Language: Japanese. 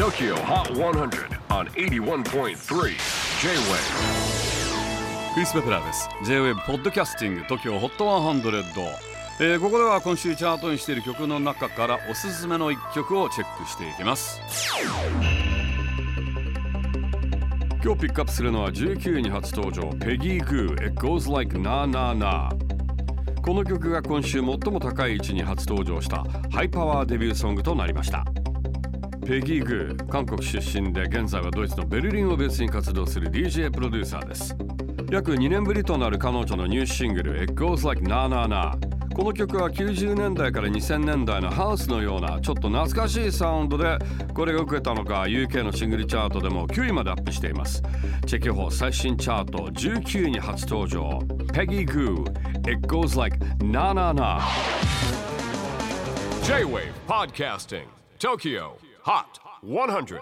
TOKYO HOT 100 on 81.3 J-WAVE クリス・ベプラーです。J-WAVE ポッドキャスティング TOKYO HOT 100、えーここでは今週チャートにしている曲の中からおすすめの一曲をチェックしていきます。今日ピックアップするのは19位に初登場ペギー・グー It Goes Like Na Na Na この曲が今週最も高い位置に初登場したハイパワーデビューソングとなりました。ペギー・グー韓国出身で現在はドイツのベルリンをベースに活動する DJ プロデューサーです。約2年ぶりとなる彼女のニューシングル It Goes Like Na Na Na この曲は90年代から2000年代のハウスのようなちょっと懐かしいサウンドでこれが受けたのか UK のシングルチャートでも9位までアップしています。チェキホ最新チャート19位に初登場。Peggy Goo It Goes Like Na Na Na J-WAVE PODCASTING TOKYO HOT 100